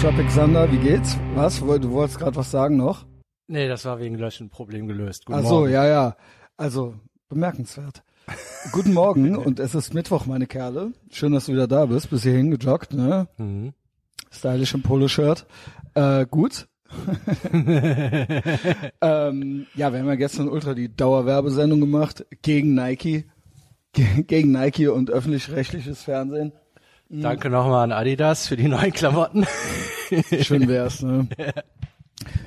Tropic Thunder, wie geht's? Was? Du wolltest gerade was sagen noch? Nee, das war wegen Löschen Problem gelöst. Guten Ach so, Morgen. ja, ja. Also, bemerkenswert. Guten Morgen und es ist Mittwoch, meine Kerle. Schön, dass du wieder da bist. Bis hierhin gejoggt, ne? Mhm. Stylisch im Poloshirt. Äh, gut. ähm, ja, wir haben ja gestern ultra die Dauerwerbesendung gemacht gegen Nike. gegen Nike und öffentlich-rechtliches Fernsehen. Mhm. Danke nochmal an Adidas für die neuen Klamotten. Schön wär's, ne?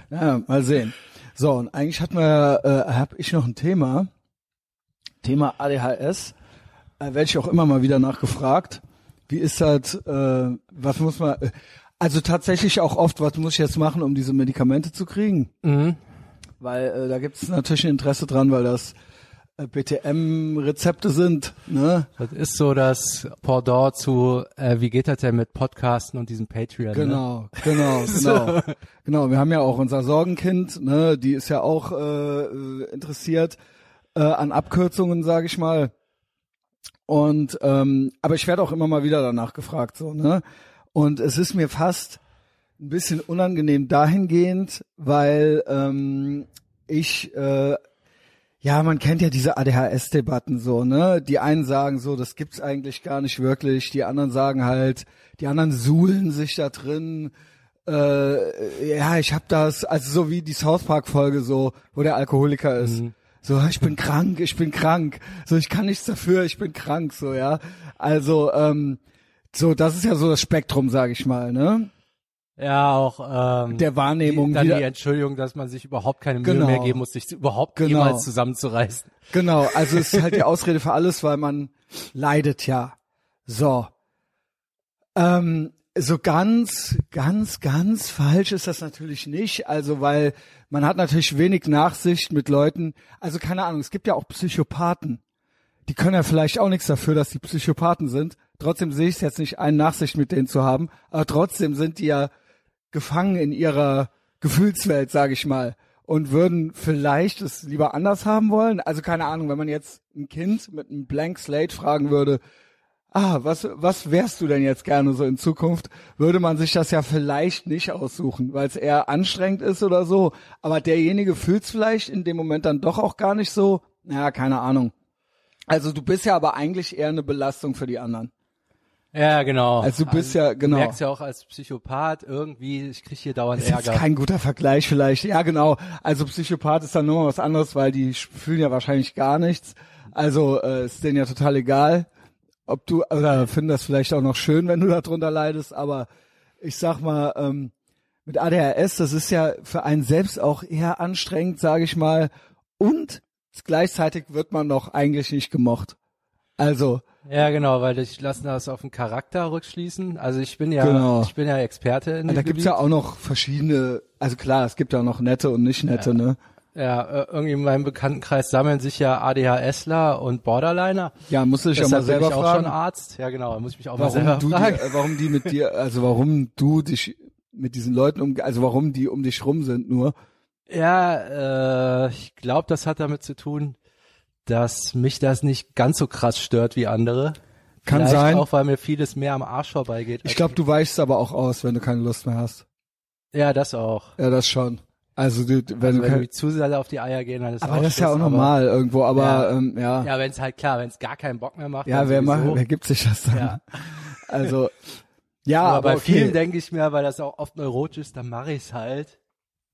Ja, mal sehen. So, und eigentlich hat wir, äh, habe ich noch ein Thema. Thema ADHS. Äh, werde ich auch immer mal wieder nachgefragt. Wie ist das, äh, was muss man, äh, also tatsächlich auch oft, was muss ich jetzt machen, um diese Medikamente zu kriegen? Mhm. Weil äh, da gibt es natürlich ein Interesse dran, weil das BTM-Rezepte sind. Ne? Das ist so das Pendant zu, äh, wie geht das denn mit Podcasten und diesem Patreon? Genau, ne? genau, genau. genau, wir haben ja auch unser Sorgenkind, ne? die ist ja auch äh, interessiert äh, an Abkürzungen, sage ich mal. Und ähm, aber ich werde auch immer mal wieder danach gefragt, so, ne? Und es ist mir fast ein bisschen unangenehm dahingehend, weil ähm, ich äh, ja, man kennt ja diese ADHS-Debatten so, ne? Die einen sagen so, das gibt's eigentlich gar nicht wirklich. Die anderen sagen halt, die anderen suhlen sich da drin. Äh, ja, ich hab das, also so wie die South Park-Folge so, wo der Alkoholiker ist. Mhm. So, ich bin krank, ich bin krank. So, ich kann nichts dafür, ich bin krank, so, ja. Also, ähm, so, das ist ja so das Spektrum, sag ich mal, ne? Ja, auch ähm, der Wahrnehmung. Die, dann wieder, die Entschuldigung, dass man sich überhaupt keine Mühe genau. mehr geben muss, sich überhaupt genau. jemals zusammenzureißen. Genau, also es ist halt die Ausrede für alles, weil man leidet ja. So. Ähm, so ganz, ganz, ganz falsch ist das natürlich nicht. Also, weil man hat natürlich wenig Nachsicht mit Leuten. Also, keine Ahnung, es gibt ja auch Psychopathen. Die können ja vielleicht auch nichts dafür, dass die Psychopathen sind. Trotzdem sehe ich es jetzt nicht ein, Nachsicht mit denen zu haben. Aber trotzdem sind die ja gefangen in ihrer Gefühlswelt, sage ich mal, und würden vielleicht es lieber anders haben wollen. Also keine Ahnung, wenn man jetzt ein Kind mit einem Blank Slate fragen würde, ah, was, was wärst du denn jetzt gerne so in Zukunft, würde man sich das ja vielleicht nicht aussuchen, weil es eher anstrengend ist oder so. Aber derjenige fühlt es vielleicht in dem Moment dann doch auch gar nicht so. Naja, keine Ahnung. Also du bist ja aber eigentlich eher eine Belastung für die anderen. Ja, genau. Also du bist also, ja, genau. Du merkst ja auch als Psychopath irgendwie, ich krieg hier dauernd ist Ärger. Ist kein guter Vergleich vielleicht. Ja, genau. Also Psychopath ist dann nur mal was anderes, weil die fühlen ja wahrscheinlich gar nichts. Also äh, ist denen ja total egal, ob du, oder finden das vielleicht auch noch schön, wenn du darunter leidest, aber ich sag mal, ähm, mit ADHS, das ist ja für einen selbst auch eher anstrengend, sage ich mal, und gleichzeitig wird man noch eigentlich nicht gemocht. Also ja, genau, weil ich lasse das auf den Charakter rückschließen. Also ich bin ja, genau. ich bin ja Experte in dem Da gibt's ja auch noch verschiedene, also klar, es gibt ja auch noch nette und nicht nette, ja. ne? Ja, äh, irgendwie in meinem Bekanntenkreis sammeln sich ja ADHSler und Borderliner. Ja, musst du dich ja mal selber bin ich fragen. auch schon Arzt. Ja, genau, da muss ich mich auch warum mal selber du fragen. Die, warum die mit dir, also warum du dich mit diesen Leuten um, also warum die um dich rum sind nur. Ja, äh, ich glaube, das hat damit zu tun, dass mich das nicht ganz so krass stört wie andere. Kann Vielleicht sein. Auch weil mir vieles mehr am Arsch vorbeigeht. Ich glaube, du weichst aber auch aus, wenn du keine Lust mehr hast. Ja, das auch. Ja, das schon. Also du, wenn also du wenn zu sehr auf die Eier gehen, dann ist aber auch das ist ja auch normal aber, irgendwo. Aber ja, ähm, ja. Ja, wenn es halt klar, wenn es gar keinen Bock mehr macht. Ja, wer macht, wer gibt sich das dann? Ja. Also ja, aber, aber bei okay. vielen denke ich mir, weil das auch oft neurotisch ist, dann mache ich es halt.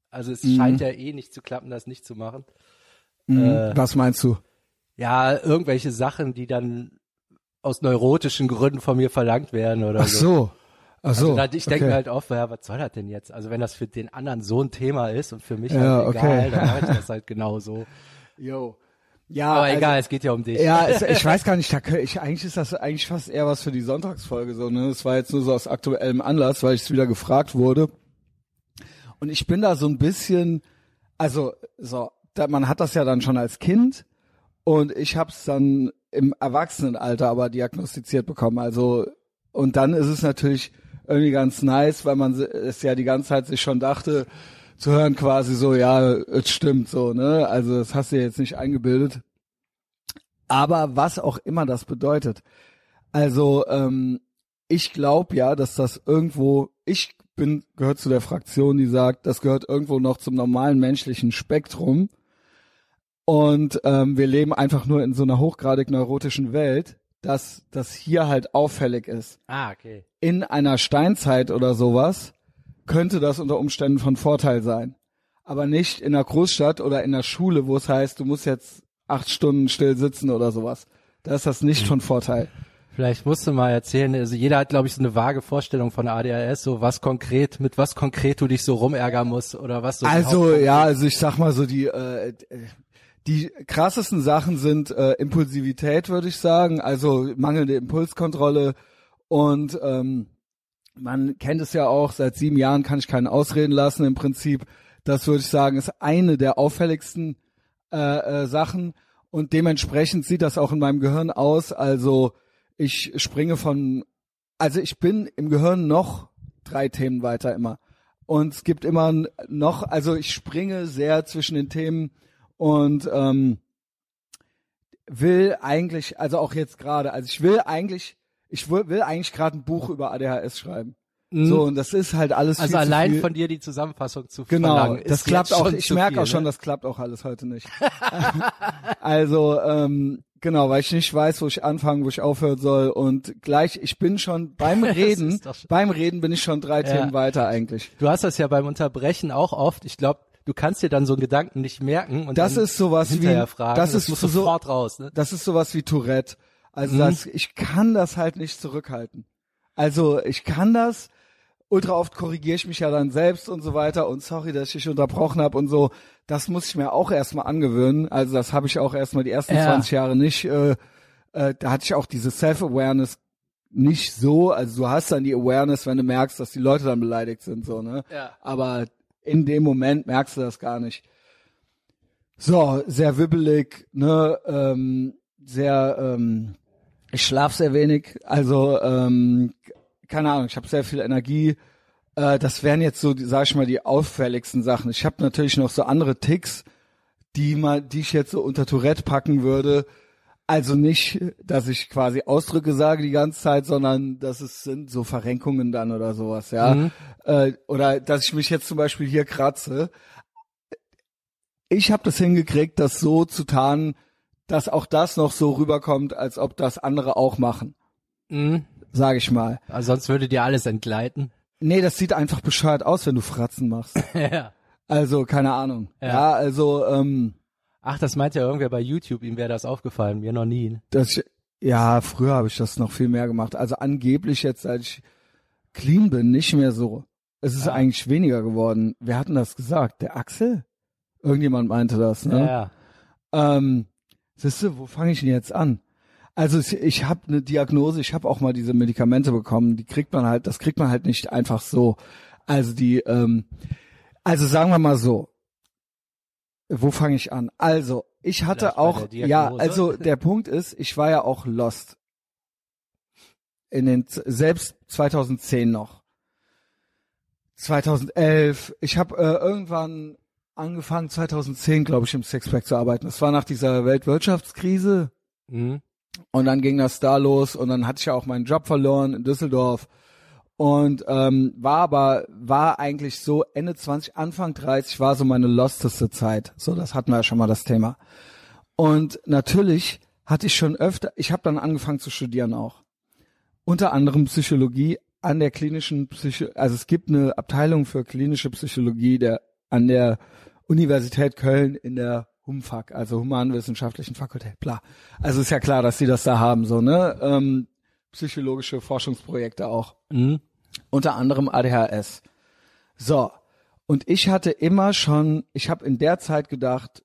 Also es mhm. scheint ja eh nicht zu klappen, das nicht zu machen. Mhm. Äh, Was meinst du? Ja, irgendwelche Sachen, die dann aus neurotischen Gründen von mir verlangt werden oder Ach so. Ach so. Also, ich denke okay. mir halt oft, ja, was soll das denn jetzt? Also wenn das für den anderen so ein Thema ist und für mich ja, halt egal, okay. dann mache ich das halt genau so. Jo. Ja, aber also, egal, es geht ja um dich. Ja, es, ich weiß gar nicht, da, ich, eigentlich ist das eigentlich fast eher was für die Sonntagsfolge so, ne? Das war jetzt nur so aus aktuellem Anlass, weil ich wieder gefragt wurde. Und ich bin da so ein bisschen, also so, da, man hat das ja dann schon als Kind und ich habe es dann im Erwachsenenalter aber diagnostiziert bekommen. Also und dann ist es natürlich irgendwie ganz nice, weil man es ja die ganze Zeit sich schon dachte, zu hören quasi so, ja, es stimmt so, ne? Also das hast du jetzt nicht eingebildet. Aber was auch immer das bedeutet. Also ähm, ich glaube ja, dass das irgendwo, ich bin gehört zu der Fraktion, die sagt, das gehört irgendwo noch zum normalen menschlichen Spektrum. Und ähm, wir leben einfach nur in so einer hochgradig neurotischen Welt, dass das hier halt auffällig ist. Ah, okay. In einer Steinzeit oder sowas könnte das unter Umständen von Vorteil sein. Aber nicht in einer Großstadt oder in der Schule, wo es heißt, du musst jetzt acht Stunden still sitzen oder sowas. Da ist das nicht von Vorteil. Vielleicht musst du mal erzählen, also jeder hat, glaube ich, so eine vage Vorstellung von ADHS, so was konkret, mit was konkret du dich so rumärgern musst oder was so. Also ja, also ich sag mal so die äh, die krassesten Sachen sind äh, Impulsivität, würde ich sagen, also mangelnde Impulskontrolle und ähm, man kennt es ja auch, seit sieben Jahren kann ich keinen ausreden lassen im Prinzip. Das würde ich sagen, ist eine der auffälligsten äh, äh, Sachen und dementsprechend sieht das auch in meinem Gehirn aus. Also ich springe von, also ich bin im Gehirn noch drei Themen weiter immer. Und es gibt immer noch, also ich springe sehr zwischen den Themen und ähm, will eigentlich, also auch jetzt gerade, also ich will eigentlich, ich will, will eigentlich gerade ein Buch über ADHS schreiben. Mhm. So, und das ist halt alles Also allein von dir die Zusammenfassung zu genau, verlangen. das klappt auch, ich merke auch schon, ne? das klappt auch alles heute nicht. also, ähm, genau, weil ich nicht weiß, wo ich anfangen, wo ich aufhören soll und gleich, ich bin schon beim Reden, beim Reden bin ich schon drei ja. Themen weiter eigentlich. Du hast das ja beim Unterbrechen auch oft, ich glaube, du kannst dir dann so einen Gedanken nicht merken und das ist sowas wie fragen. Das, das ist so, sofort raus. Ne? Das ist sowas wie Tourette. Also mhm. das, ich kann das halt nicht zurückhalten. Also ich kann das, ultra oft korrigiere ich mich ja dann selbst und so weiter und sorry, dass ich dich unterbrochen habe und so. Das muss ich mir auch erstmal angewöhnen. Also das habe ich auch erstmal die ersten ja. 20 Jahre nicht. Äh, äh, da hatte ich auch diese Self-Awareness nicht so. Also du hast dann die Awareness, wenn du merkst, dass die Leute dann beleidigt sind, so ne. Ja. Aber in dem Moment merkst du das gar nicht. So, sehr wibbelig, ne, ähm, sehr, ähm, ich schlaf sehr wenig, also ähm, keine Ahnung, ich habe sehr viel Energie. Äh, das wären jetzt so, sag ich mal, die auffälligsten Sachen. Ich habe natürlich noch so andere Ticks, die mal, die ich jetzt so unter Tourette packen würde. Also nicht, dass ich quasi Ausdrücke sage die ganze Zeit, sondern dass es sind so Verrenkungen dann oder sowas, ja. Mhm. Äh, oder dass ich mich jetzt zum Beispiel hier kratze. Ich habe das hingekriegt, das so zu tarnen, dass auch das noch so rüberkommt, als ob das andere auch machen. Mhm sage ich mal. Also sonst würde dir alles entgleiten. Nee, das sieht einfach bescheuert aus, wenn du Fratzen machst. ja. Also, keine Ahnung. Ja, ja also, ähm, Ach, das meint ja irgendwer bei YouTube, ihm wäre das aufgefallen, mir noch nie. Das, ja, früher habe ich das noch viel mehr gemacht. Also angeblich jetzt, seit ich clean bin, nicht mehr so. Es ist ja. eigentlich weniger geworden. Wer hat denn das gesagt? Der Axel? Irgendjemand meinte das, ne? Ja. ja. Ähm, siehst du, wo fange ich denn jetzt an? Also ich habe eine Diagnose, ich habe auch mal diese Medikamente bekommen, die kriegt man halt, das kriegt man halt nicht einfach so. Also die, ähm, also sagen wir mal so, wo fange ich an? Also ich hatte Vielleicht auch, ja, also der Punkt ist, ich war ja auch lost in den selbst 2010 noch, 2011. Ich habe äh, irgendwann angefangen 2010, glaube ich, im Sexpack zu arbeiten. Das war nach dieser Weltwirtschaftskrise. Mhm. Und dann ging das da los und dann hatte ich ja auch meinen Job verloren in Düsseldorf. Und ähm, war aber war eigentlich so Ende 20 Anfang 30 war so meine losteste Zeit. So das hatten wir ja schon mal das Thema. Und natürlich hatte ich schon öfter ich habe dann angefangen zu studieren auch. Unter anderem Psychologie an der klinischen Psycho also es gibt eine Abteilung für klinische Psychologie der an der Universität Köln in der Humfak, also humanwissenschaftlichen Fakultät, bla. Also ist ja klar, dass sie das da haben, so, ne? Ähm, psychologische Forschungsprojekte auch. Mhm. Unter anderem ADHS. So. Und ich hatte immer schon, ich habe in der Zeit gedacht,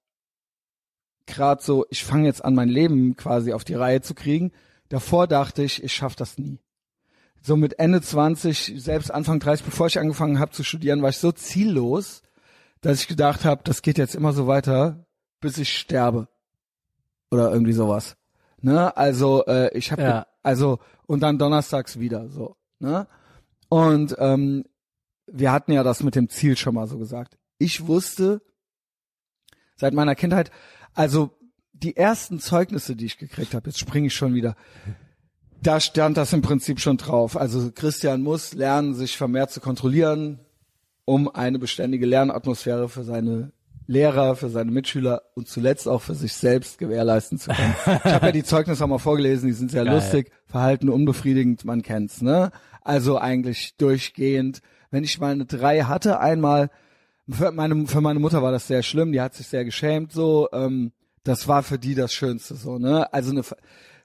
gerade so, ich fange jetzt an, mein Leben quasi auf die Reihe zu kriegen. Davor dachte ich, ich schaff das nie. So mit Ende 20, selbst Anfang 30, bevor ich angefangen habe zu studieren, war ich so ziellos, dass ich gedacht habe, das geht jetzt immer so weiter, bis ich sterbe. Oder irgendwie sowas. Ne? Also äh, ich habe ja. also und dann donnerstags wieder so. Ne? Und ähm, wir hatten ja das mit dem Ziel schon mal so gesagt. Ich wusste seit meiner Kindheit, also die ersten Zeugnisse, die ich gekriegt habe, jetzt springe ich schon wieder. da stand das im Prinzip schon drauf. Also Christian muss lernen, sich vermehrt zu kontrollieren, um eine beständige Lernatmosphäre für seine Lehrer, für seine Mitschüler und zuletzt auch für sich selbst gewährleisten zu können. Ich habe ja die Zeugnisse auch mal vorgelesen, die sind sehr Geil. lustig, Verhalten unbefriedigend, man kennt's, ne? Also eigentlich durchgehend. Wenn ich mal eine drei hatte, einmal, für meine, für meine Mutter war das sehr schlimm, die hat sich sehr geschämt, so, ähm, das war für die das Schönste, so, ne? Also eine,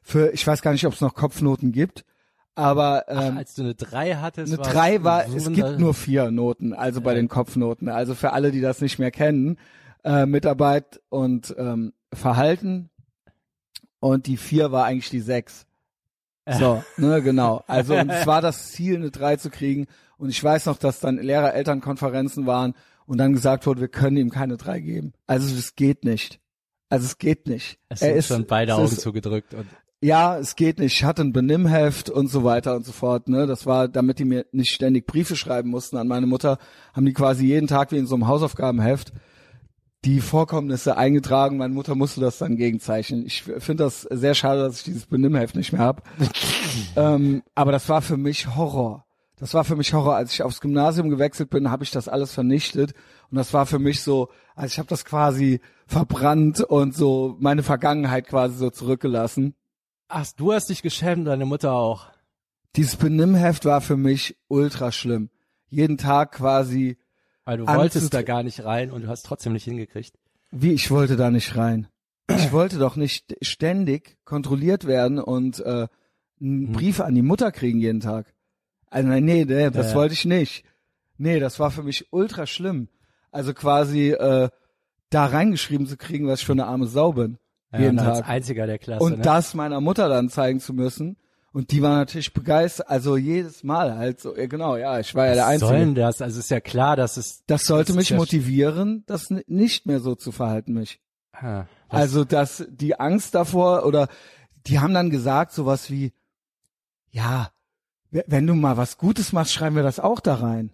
für, ich weiß gar nicht, ob es noch Kopfnoten gibt, aber ähm, Ach, als du eine 3 hattest, eine war's drei war, so es gibt nur vier Noten, also bei den Kopfnoten. Also für alle, die das nicht mehr kennen, äh, Mitarbeit und ähm, Verhalten. Und die vier war eigentlich die sechs. So, ne, genau. Also und es war das Ziel, eine drei zu kriegen. Und ich weiß noch, dass dann Lehrer-Elternkonferenzen waren und dann gesagt wurde, wir können ihm keine drei geben. Also es geht nicht. Also es geht nicht. Es er sind ist schon beide Augen ist, zugedrückt und ja, es geht nicht. Ich hatte ein Benimmheft und so weiter und so fort. Ne, das war, damit die mir nicht ständig Briefe schreiben mussten an meine Mutter, haben die quasi jeden Tag wie in so einem Hausaufgabenheft die Vorkommnisse eingetragen. Meine Mutter musste das dann gegenzeichnen. Ich finde das sehr schade, dass ich dieses Benimmheft nicht mehr habe. ähm, aber das war für mich Horror. Das war für mich Horror. Als ich aufs Gymnasium gewechselt bin, habe ich das alles vernichtet. Und das war für mich so, also ich habe das quasi verbrannt und so meine Vergangenheit quasi so zurückgelassen. Ach, du hast dich geschämt, deine Mutter auch. Dieses Benimmheft war für mich ultra schlimm. Jeden Tag quasi, Weil du wolltest da gar nicht rein und du hast trotzdem nicht hingekriegt. wie ich wollte da nicht rein. Ich wollte doch nicht ständig kontrolliert werden und äh, einen Brief an die Mutter kriegen jeden Tag. Also nein, nee, nee das ja. wollte ich nicht. Nee, das war für mich ultra schlimm. Also quasi äh, da reingeschrieben zu kriegen, was ich für eine arme Sau bin. Ja, jeden und als Tag. einziger der Klasse. und ne? das meiner Mutter dann zeigen zu müssen. Und die war natürlich begeistert, also jedes Mal halt so, ja, genau, ja, ich war ja der Was Einzige. sollen das? Also ist ja klar, dass es Das sollte das mich ja- motivieren, das nicht mehr so zu verhalten mich. Was- Also, dass die Angst davor oder die haben dann gesagt sowas wie, ja, wenn du mal was Gutes machst, schreiben wir das auch da rein.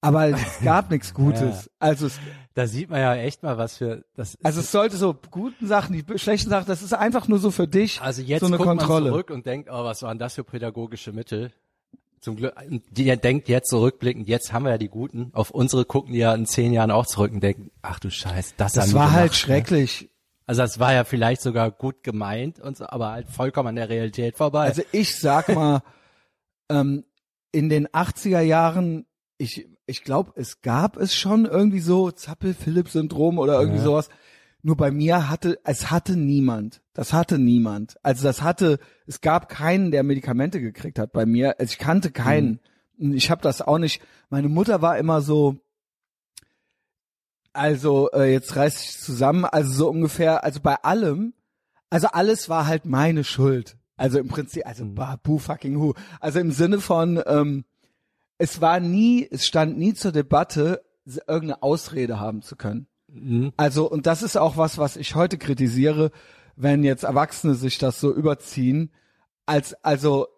Aber es gab nichts Gutes. Also, es, da sieht man ja echt mal, was für das ist. also es sollte so guten Sachen, die schlechten Sachen, das ist einfach nur so für dich. Also jetzt so eine guckt Kontrolle. man zurück und denkt, oh, was waren das für pädagogische Mittel? Zum Glück, die denkt jetzt zurückblickend, jetzt haben wir ja die Guten. Auf unsere gucken die ja in zehn Jahren auch zurück und denken, ach du Scheiß, das, Das war halt gemacht, ne? schrecklich. Also das war ja vielleicht sogar gut gemeint und so, aber halt vollkommen an der Realität vorbei. Also ich sag mal, ähm, in den 80er Jahren, ich, ich glaube, es gab es schon irgendwie so Zappel-Philipp-Syndrom oder irgendwie Ja. sowas. Nur bei mir hatte, es hatte niemand. Das hatte niemand. Also das hatte, es gab keinen, der Medikamente gekriegt hat bei mir. Also ich kannte keinen. Und Ich habe das auch nicht. Meine Mutter war immer so, also äh, jetzt reiß ich zusammen, also so ungefähr, also bei allem, also alles war halt meine Schuld. Also im Prinzip, also bah, boo fucking who. Also im Sinne von, ähm, es war nie, es stand nie zur Debatte, irgendeine Ausrede haben zu können. Mhm. Also, und das ist auch was, was ich heute kritisiere, wenn jetzt Erwachsene sich das so überziehen, als, also,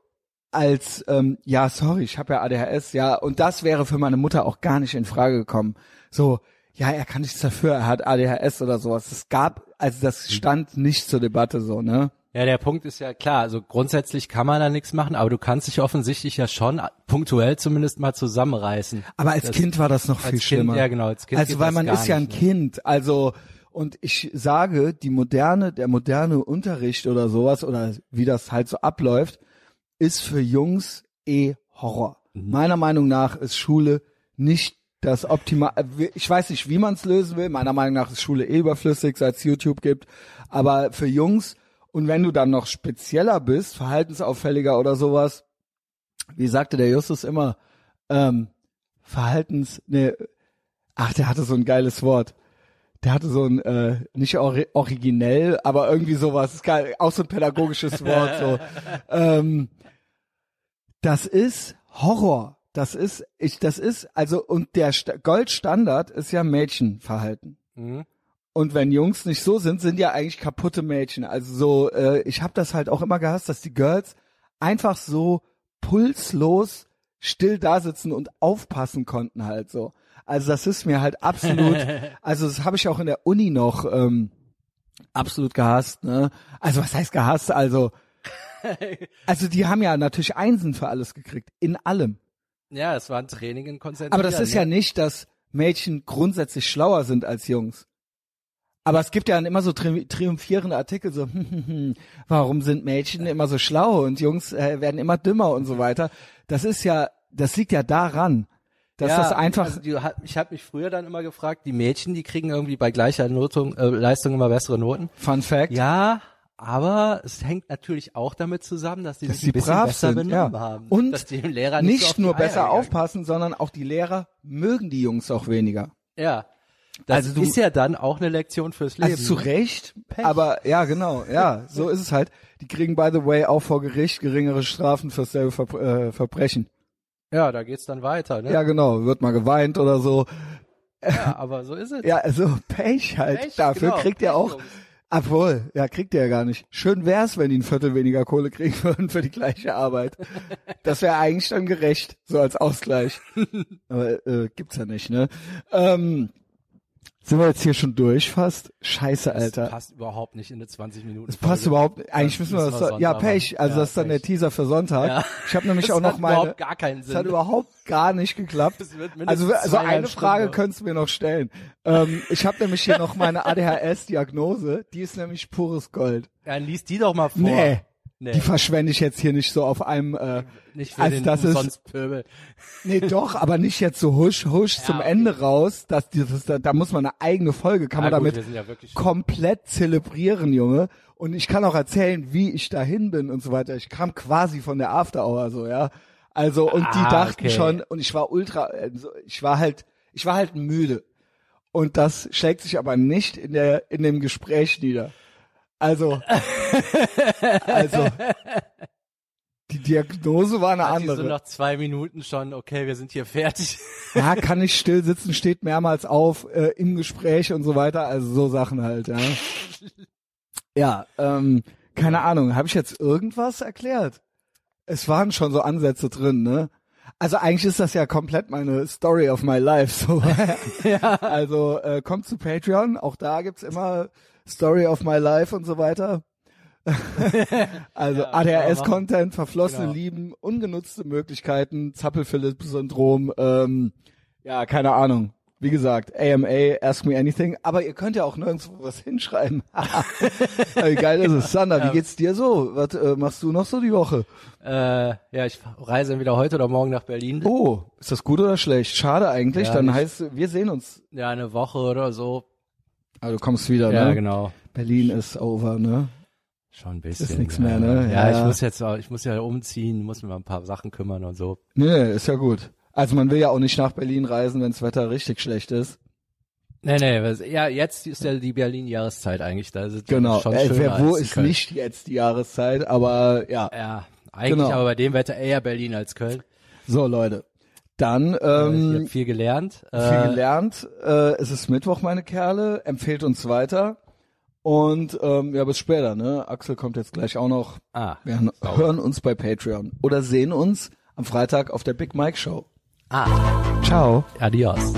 als, ähm, ja, sorry, ich habe ja ADHS, ja, und das wäre für meine Mutter auch gar nicht in Frage gekommen. So, ja, er kann nichts dafür, er hat ADHS oder sowas. Es gab, also das stand nicht zur Debatte so, ne? Ja, der Punkt ist ja klar. Also grundsätzlich kann man da nichts machen, aber du kannst dich offensichtlich ja schon punktuell zumindest mal zusammenreißen. Aber als Das- Kind war das noch viel Kind, schlimmer. ja, genau, als Kind also weil man ist ja ein nicht? Kind. Also und ich sage, die moderne, der moderne Unterricht oder sowas oder wie das halt so abläuft, ist für Jungs eh Horror. Mhm. Meiner Meinung nach ist Schule nicht das optimal. Ich weiß nicht, wie man es lösen will. Meiner Meinung nach ist Schule eh überflüssig, seit es YouTube gibt. Aber für Jungs und wenn du dann noch spezieller bist, verhaltensauffälliger oder sowas, wie sagte der Justus immer, ähm, Verhaltens, ne, ach, der hatte so ein geiles Wort. Der hatte so ein, äh, nicht ori originell, aber irgendwie sowas, ist geil, auch so ein pädagogisches Wort, so. ähm, das ist Horror. Das ist, ich, das ist, also, und der Sta Goldstandard ist ja Mädchenverhalten. Mhm. Und wenn Jungs nicht so sind, sind ja eigentlich kaputte Mädchen. Also so, äh, ich habe das halt auch immer gehasst, dass die Girls einfach so pulslos still da sitzen und aufpassen konnten halt so. Also das ist mir halt absolut, also das habe ich auch in der Uni noch ähm, absolut gehasst. Ne? Also was heißt gehasst? Also Also die haben ja natürlich Einsen für alles gekriegt, in allem. Ja, es war ein Training in Konzentrieren. Aber das ist ja ne? nicht, dass Mädchen grundsätzlich schlauer sind als Jungs. Aber es gibt ja dann immer so tri triumphierende Artikel, so, warum sind Mädchen immer so schlau und Jungs äh, werden immer dümmer und so weiter. Das ist ja, das liegt ja daran, dass ja, das einfach, Also die, ich habe mich früher dann immer gefragt, die Mädchen, die kriegen irgendwie bei gleicher Notung, äh, Leistung immer bessere Noten. Fun Fact, Ja, aber es hängt natürlich auch damit zusammen, dass die dass sich sie ein bisschen brav besser sind, benommen ja. haben. Und dass die dem Lehrer nicht, nicht, so nur besser aufpassen, sondern auch die Lehrer mögen die Jungs auch weniger. Ja. Das Also du- ist ja dann auch eine Lektion fürs Leben. Also zu Recht, Pech. aber ja, genau, ja, so ist es halt. Die kriegen, by the way, auch vor Gericht geringere Strafen für dasselbe Ver äh, Verbrechen. ja, da geht's dann weiter, ne? Ja, genau, wird mal geweint oder so. Ja, aber so ist es. Ja, also Pech halt. Pech, Dafür genau, kriegt ihr Pech, auch, Jungs. obwohl, ja, kriegt ihr ja gar nicht. Schön wär's, wenn die ein Viertel weniger Kohle kriegen würden für die gleiche Arbeit. Das wäre eigentlich dann gerecht, so als Ausgleich. Aber äh, gibt's ja nicht, ne? Ähm, sind wir jetzt hier schon durch fast? Scheiße, Alter. Das passt überhaupt nicht in eine 20 Minuten. Das passt überhaupt nicht. Eigentlich müssen wir das, Sonntag ja. Pech. Also Ja, das ist dann der Pech. Teaser für Sonntag. Ja. Ich habe nämlich Das auch noch hat meine, überhaupt gar keinen das hat Sinn. überhaupt gar nicht geklappt. Das Also, also eine Frage Stunden. könntest du mir noch stellen. Ähm, ich habe nämlich hier noch meine ADHS-Diagnose. Die ist nämlich pures Gold. Ja, lies die doch mal vor. Nee. Nee. Die verschwende ich jetzt hier nicht so auf einem, äh, Nicht für als den das ist, sonst Pöbel. nee doch, aber nicht jetzt so husch, husch zum okay. Ende raus, dass dieses, da, da muss man eine eigene Folge, kann man Ja, gut, damit ja komplett zelebrieren, Junge. Und ich kann auch erzählen, wie ich dahin bin und so weiter. Ich kam quasi von der After Hour, so, ja. Also, und die Ah, dachten okay. schon, und ich war ultra, äh, so, ich war halt, ich war halt müde. Und das schlägt sich aber nicht in der, in dem Gespräch nieder. Also, also, die Diagnose war eine Hat die so andere. nach zwei Minuten schon, okay, wir sind hier fertig. Ja, kann nicht still sitzen, steht mehrmals auf äh, im Gespräch und so weiter. Also so Sachen halt, ja. Ja, ähm, keine Ahnung, habe ich jetzt irgendwas erklärt? Es waren schon so Ansätze drin, ne? Also eigentlich ist das ja komplett meine Story of my life. So. ja. Also äh, kommt zu Patreon, auch da gibt's immer Story of my life und so weiter. also Ja, ADHS-Content, verflossene Genau. Lieben, ungenutzte Möglichkeiten, Zappel-Philipp-Syndrom, ähm, ja, keine Ahnung. Wie gesagt, AMA, Ask Me Anything, aber ihr könnt ja auch nirgendwo was hinschreiben. Wie geil ist es? Sander, wie geht's dir so? Was äh, machst du noch so die Woche? äh, ja, ich reise entweder heute oder morgen nach Berlin. Oh, ist das gut oder schlecht? Schade eigentlich, Ja, dann nicht- heißt, wir sehen uns. Ja, eine Woche oder so. Ah, du kommst wieder, Ja, ne? genau. Berlin ist over, ne? Schon ein bisschen. Ist ja. mehr, ne? Ja, Ja, ja. ich muss jetzt ich muss ja umziehen, muss mir mal ein paar Sachen kümmern und so. Nee, ist ja gut. Also man will ja auch nicht nach Berlin reisen, wenn das Wetter richtig schlecht ist. Nee, nee, was, ja, jetzt ist ja die Berlin-Jahreszeit eigentlich, da ist Genau. schon Äh, wer, wo ist Köln. nicht jetzt die Jahreszeit, aber ja. Ja, eigentlich Genau. aber bei dem Wetter eher Berlin als Köln. So, Leute. Dann Äh, ich ähm, habe viel gelernt. viel Äh, gelernt. Äh, es ist Mittwoch, meine Kerle. Empfehlt uns weiter. Und ähm, ja, bis später, ne? Axel kommt jetzt gleich auch noch. ah, Wir hören- hören uns bei Patreon oder sehen uns am Freitag auf der Big Mike Show. Ah, Ciao. adios.